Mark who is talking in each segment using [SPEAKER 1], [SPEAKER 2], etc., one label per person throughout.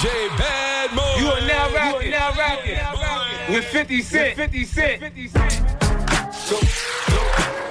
[SPEAKER 1] DJ Badmoy.
[SPEAKER 2] You are now rocking, now rocking with 50 Cent. 50 Cent. 50 Cent. Go, go,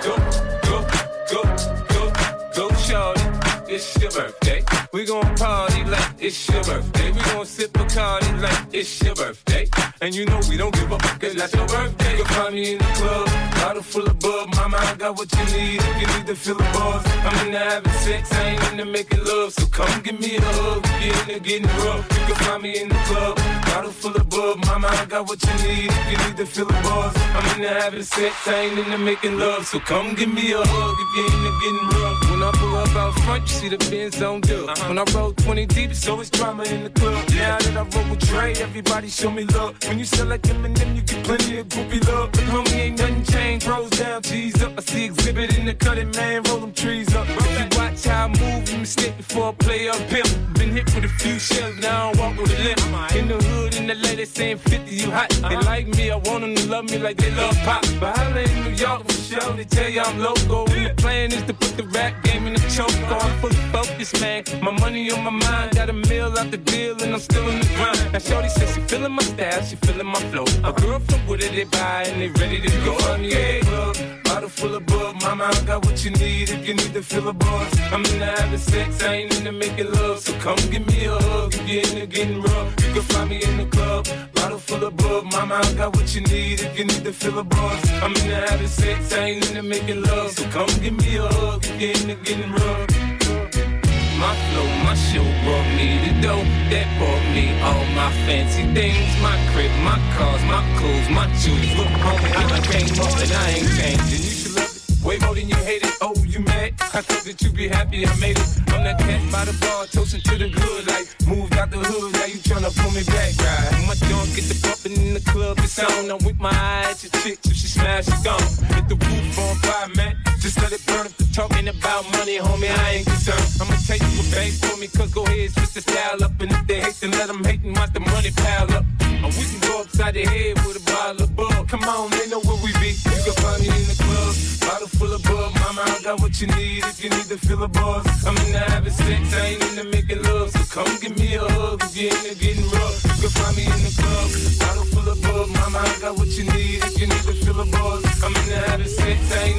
[SPEAKER 2] go, go, go, go, go, shorty. It's your birthday. We gon' party like it's your birthday. We gon' sip a party like it's your birthday. And you know we don't give up, cause that's your birthday. You'll find me in the club, bottle full of bub. Mama, I got what you need if you need to feel the buzz. I'm into having sex, I ain't into making love. So come give me a hug, get into getting rough. You can find me in the club, bottle full of bub. Mama, I got what you need if you need to feel the buzz. I'm into having sex, I ain't into making love. So come give me a hug if you're into getting rough. When I pull up out front, you see the Benz on dub. Uh-huh. When I roll 20 deep, it's always drama in the club. Now that I roll with Dre, everybody show me love. When you sell like Eminem, you get plenty of groupie love. But homie, ain't nothing changed. Pros down, G's up. I see Xzibit in the cutting, man. Roll them trees up. If you watch how I move, you mistake before I play up pimp. Been hit with a few shells, now I walk with a limp. In the hood, in the lady saying 50, you hot. They uh-huh. like me, I want them to love me like they love pop. But holla in New York for sure, they tell you I'm local. And the plan is to put the rap game in the choke. Oh, I'm fully focused, man. My money on my mind, got a meal out the deal, and I'm still in the grind. Now, Shorty says she feeling my style, she feeling my flow. A girl from Wooded, they buy, and they ready to go on the yeah. Bottle full of bug, mama, I got what you need if you need to feel a buzz. I'm in into having sex, I ain't into making love, so come give me a hug if you're into getting rough. You can find me in the club, bottle full of bug, mama, I got what you need if you need to feel a buzz. I'm into having sex, I ain't into making love, so come give me a hug if you're into getting rough. My flow, my show brought me the dough that brought me all my fancy things. My crib, my cars, my clothes, my shoes. Look, homie, I came up and I ain't changed. And you should love it way more than you hate it. Oh, you mad? I thought that you'd be happy I made it. I'm that cat by the bar, toasting to the good. Like, moved out the hood, now you tryna pull me back, right? My junk get the bumping in the club, it's on. I'm with my eyes, your chick, if she smash, she gone. Hit the roof on fire, man. Just let it burn if they're talking about money, homie, I ain't concerned. I'ma take you a bank for me, cause go ahead, switch the style up. And if they hate, then let them hate and watch the money pile up. And we can go upside the head with a bottle of bug. Come on, they know where we be. You can find me in the club, bottle full of bug. Mama, I got what you need if you need to feel a buzz. I'm into having sex, I ain't into making love. So come give me a hug if you're into getting rough. You can find me in the club, bottle full of bug. Mama, I got what you need if you need to feel a buzz. I'm into having sex, I ain't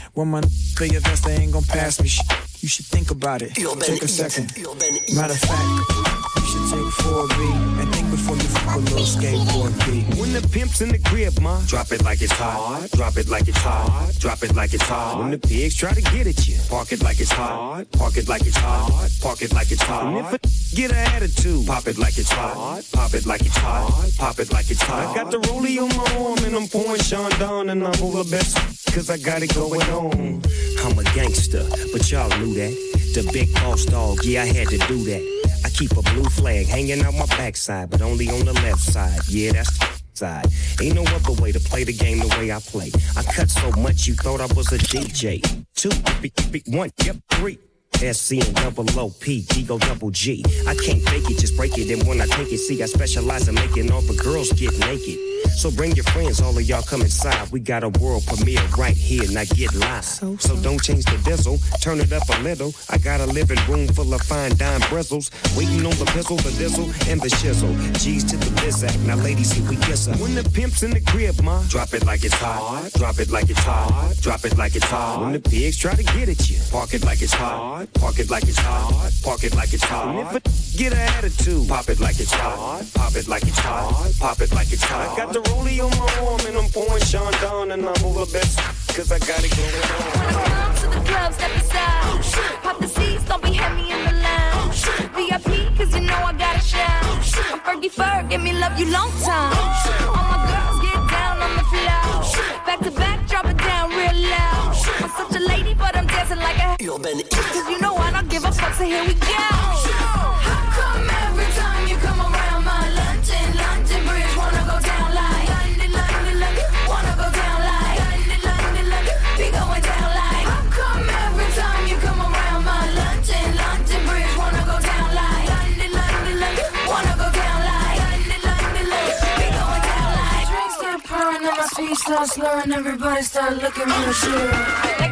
[SPEAKER 3] When my play your vest, they ain't gon' pass me shit. You should think about it. Take a second. Matter of fact, you should take 4B and think before you fuck a little skateboard B.
[SPEAKER 4] When the pimp's in the crib, ma, drop it like it's hot. Drop it like it's hot. Drop it like it's hot. When the pigs try to get at you, park it like it's hot. Park it like it's hot. Park it like it's hot. And if a get an attitude, pop it like it's hot. Pop it like it's hot. Pop it like it's hot. I got the rollie on my arm and I'm pouring Chandon and I'm over best cause I got it going on. I'm a gangster, but y'all knew that. The big boss dog, yeah, I had to do that. I keep a blue flag hanging out my backside, but only on the left side. Yeah, that's the side. Ain't no other way to play the game the way I play. I cut so much you thought I was a DJ. Two, big, big, one, yep, three. SC and double O P, G go double G. I can't fake it, just break it. And when I take it, see, I specialize in making all the girls get naked. So bring your friends, all of y'all come inside. We got a world premiere right here, now get live. So, so don't change the diesel, turn it up a little. I got a living room full of fine dime bristles. Waiting on the pistol, the diesel, and the shizzle. G's to the bizac, now ladies, here we kiss her. When the pimp's in the crib, ma, drop it like it's hot. Drop it like it's hot. Drop it like it's hot. When the pigs try to get at you, park it like it's hot. Park it like it's hot. Park it like it's hot. And if a get an attitude, pop it like it's hot. Pop it like it's hot. Pop it like it's hot. I got the rollie on my arm and I'm pouring Sean down and I'm over best cause I got it going on.
[SPEAKER 5] Come to the club, step aside. Oh, Pop the seats, don't be heavy in the lounge. Oh, VIP, cause you know I gotta shine. Oh, I'm Fergie Ferg, give me love you long time. All my girls get down on the floor. Back to back, drop it down real loud. I'm such a lady, but I'm dancing like a. Cause you know I don't give a fuck, so here we go. How come every time you come around everybody start looking real sure.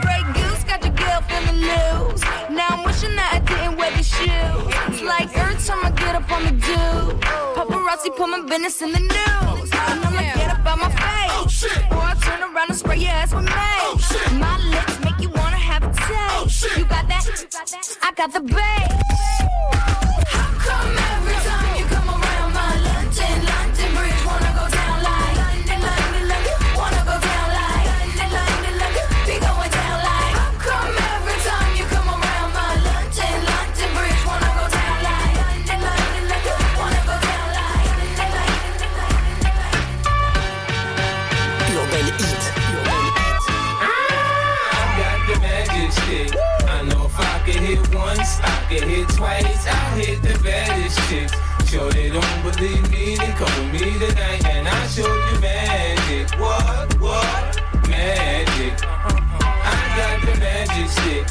[SPEAKER 5] Shoes. It's like every time I get up on the do. Paparazzi put my business in the news. And I'ma get up on my face. Or I turn around and spray your ass with mace. My lips make you wanna have a taste. You got that? I got the bass.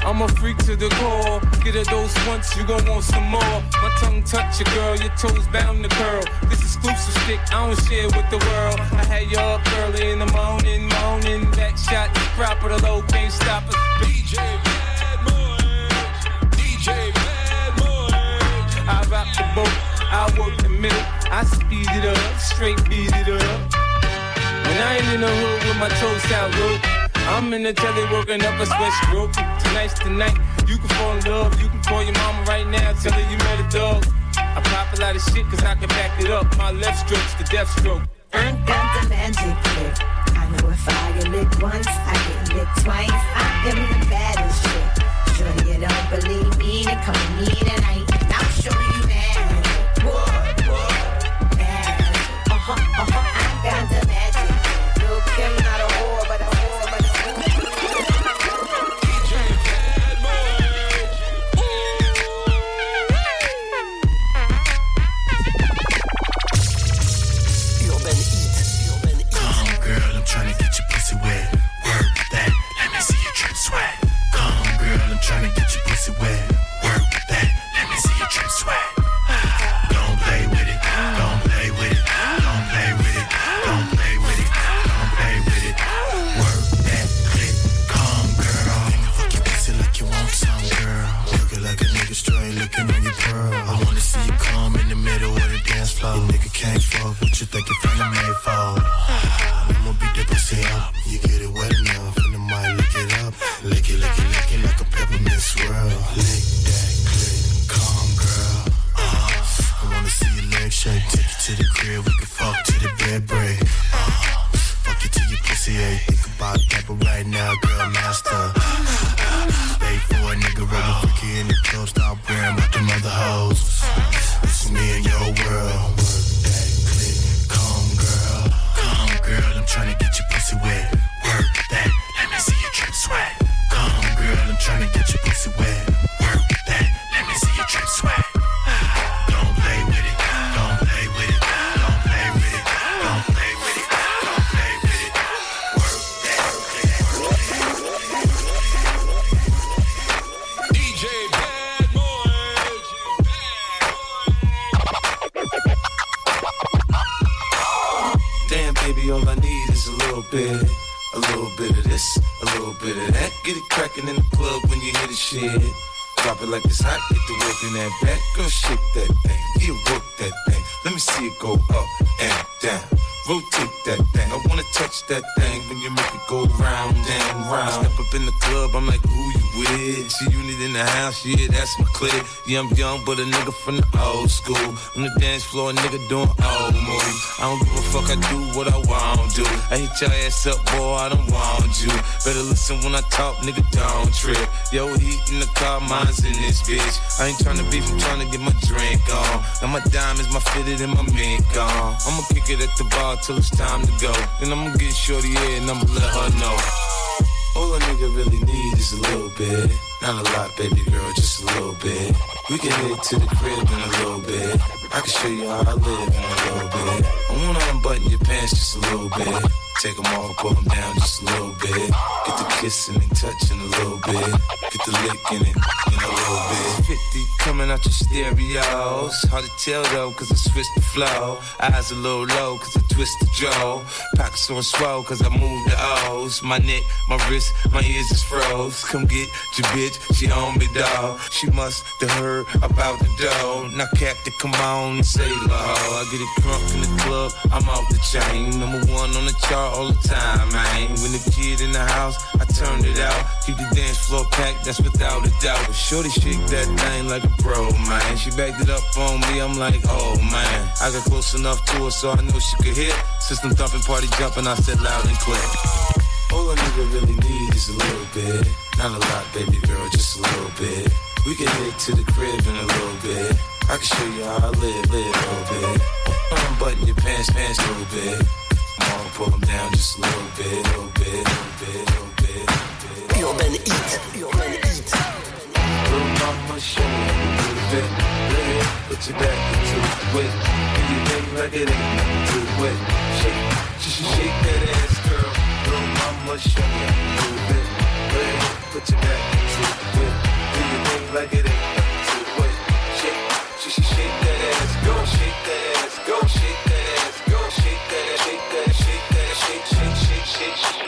[SPEAKER 6] I'm a freak to the core. Get a dose once, you gon' want some more. My tongue touch your girl, your toes bound to curl. This exclusive stick, I don't share with the world. I had you up early in the morning, morning. Back shot, proper, the low can't stop us.
[SPEAKER 1] DJ Bad Boy. DJ Badmoy.
[SPEAKER 6] I rock the boat, I work the middle, I speed it up, straight beat it up. When I ain't in the hood with my toes out low, I'm in the telly working up a sweat stroke. Tonight's the night, you can fall in love, you can call your mama right now, tell her you met a dog. I pop a lot of shit cause I can back it up. My left stroke's the death stroke.
[SPEAKER 7] I got the magic trick. I know if I get licked once, I get licked twice. I am the baddest chick. Sure you don't believe me, then come with me tonight.
[SPEAKER 8] Nigga on your pearl. I wanna see you come in the middle of the dance floor. Your nigga can't fuck what you think your finger made for.
[SPEAKER 2] Damn, baby, bit. A little bit of this, a little bit of that. Get it crackin' in the club when you hear the shit. Drop it like it's hot, get the work in that back. Girl, shake that thing, yeah, work that thing. Let me see it go up and down. Rotate that thing. I wanna touch that thing when you make it go round and round. Step up in the club, I'm like, who you with? G-Unit in the house, yeah, that's my clique. Yeah, I'm young, but a nigga from the old school. On the dance floor, a nigga doing old moves. I don't give a fuck, I do what I want to. I hit your ass up, boy, I don't want you. Better listen when I talk, nigga, don't trip. Yo, heat in the car, mine's in this bitch. I ain't tryna beef, I'm tryna get my drink on. Now my diamonds, my fitted, and my mink on. I'ma kick it at the bar till it's time to go. Then I'ma get shorty in and I'ma let her know. All a nigga really need is a little bit. Not a lot, baby girl, just a little bit. We can head to the crib in a little bit. I can show you how I live in a little bit. I wanna unbutton your pants just a little bit. Take them off, pull them down just a little bit. Get the kissing and touching a little bit. Get the licking it in a little bit. 50 coming out your stereos. Hard to tell though, cause I switched the flow. Eyes a little low, cause I twist the jaw. Pockets on swell, cause I move the O's. My neck, my wrist, my ears is froze. Come get your bitch, she on me, dog. She must have heard about the dough. Now, Captain, come on and say low. I get it crunk in the club, chain. Number one on the chart all the time, man. When the kid in the house, I turned it out. Keep the dance floor packed, that's without a doubt. But Shorty shake that thing like a pro, man. She backed it up on me, I'm like, oh man. I got close enough to her so I knew she could hear. System thumping, party jumping, I said loud and clear. All a nigga really need is a little bit. Not a lot, baby girl, just a little bit. We can head to the crib in a little bit. I can show you how I live, live a little bit. Unbutton your pants, pants a little bit. On, pull them down just a little bit, little bit, little bit, little bit, little bit.
[SPEAKER 9] Urban Heat, Urban Heat.
[SPEAKER 2] Little mama, show me a little bit. Yeah, put your back into it. Do your thing like it ain't nothing to it. Shake, just shake that ass, girl. Little mama, show me a little bit. Yeah, put your back into it. Do your thing like it ain't nothing to it. Shake, that ass, go shake that ass, go shake that ass, go shake that shake that, shake that, shake, shake, shake, shake.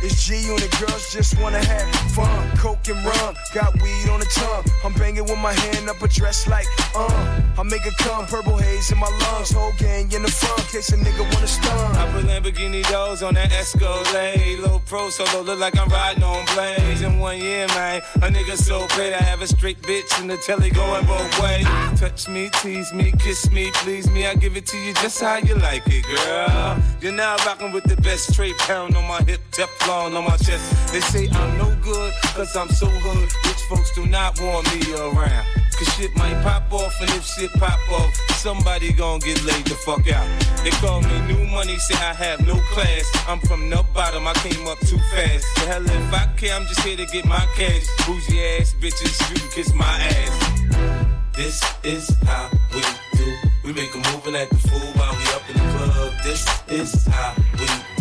[SPEAKER 10] It's G-Unit girls just wanna have fun. Coke and rum, got weed on the tongue. I'm banging with my hand up a dress like, uh. I make it come, purple haze in my lungs. Whole gang in the front, case a nigga wanna stun.
[SPEAKER 6] I put Lamborghini doors on that Escalade. Low pro solo, look like I'm riding on blades. In one year, man, a nigga so paid. I have a straight bitch in the telly going both ways. Touch me, tease me, kiss me, please me. I give it to you just how you like it, girl. You're now rocking with the best straight pound on my hip, On my chest. They say I'm no good, cause I'm so hood. Rich folks do not want me around. Cause shit might pop off, and if shit pop off, somebody gon' get laid the fuck out. They call me new money, say I have no class. I'm from the bottom, I came up too fast. The hell if I care, I'm just here to get my cash. Bougie ass bitches, you can kiss my ass.
[SPEAKER 2] This is how we do. We make a move and act a fool while we up in the club. This is how we do.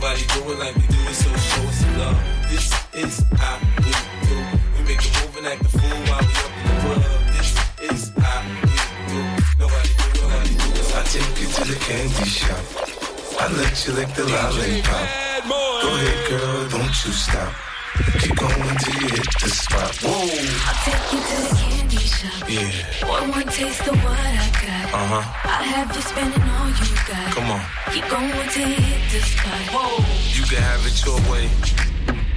[SPEAKER 2] Nobody do it like we do it, so show us some love. This is how we do. We make a move and act a fool while we up in the club. This is how we do. Nobody do it like we do it. I take you to the candy shop. I let you lick the lollipop. Go ahead, girl, don't you stop. Keep you hit the spot. Whoa.
[SPEAKER 5] Take you to the candy shop.
[SPEAKER 2] Yeah.
[SPEAKER 5] One more taste of what I got.
[SPEAKER 2] Uh huh.
[SPEAKER 5] I have you spending all you got.
[SPEAKER 2] Come on.
[SPEAKER 5] Keep going till you hit the spot. Whoa.
[SPEAKER 2] You can have it your way.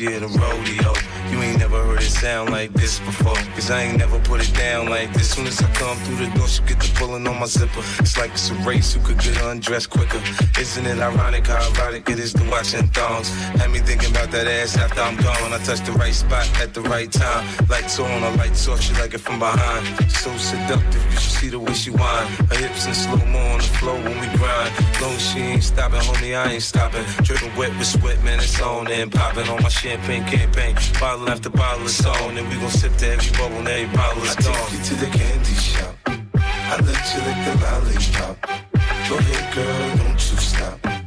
[SPEAKER 2] Like a rodeo. You ain't never heard it sound like this before. Cause I ain't never put it down like this. Soon as I come through the door, she get the pulling on my zipper. It's like it's a race who could get undressed quicker. Isn't it ironic how erotic it is to watching thongs? Had me thinking about that ass after I'm gone. I touch the right spot at the right time. Lights on, a lights off, she like it from behind. So seductive, you should see the way she whine. Her hips in slow mo on the floor when we grind. Long she ain't stopping, homie, I ain't stopping. Dripping wet with sweat, man, it's on and popping on my champagne campaign. Bottle after bottle is on, and we gon' sip to every bubble and every bottle gone. I take you to the candy shop. I let you lick the lollipop. Go ahead, girl, don't you stop.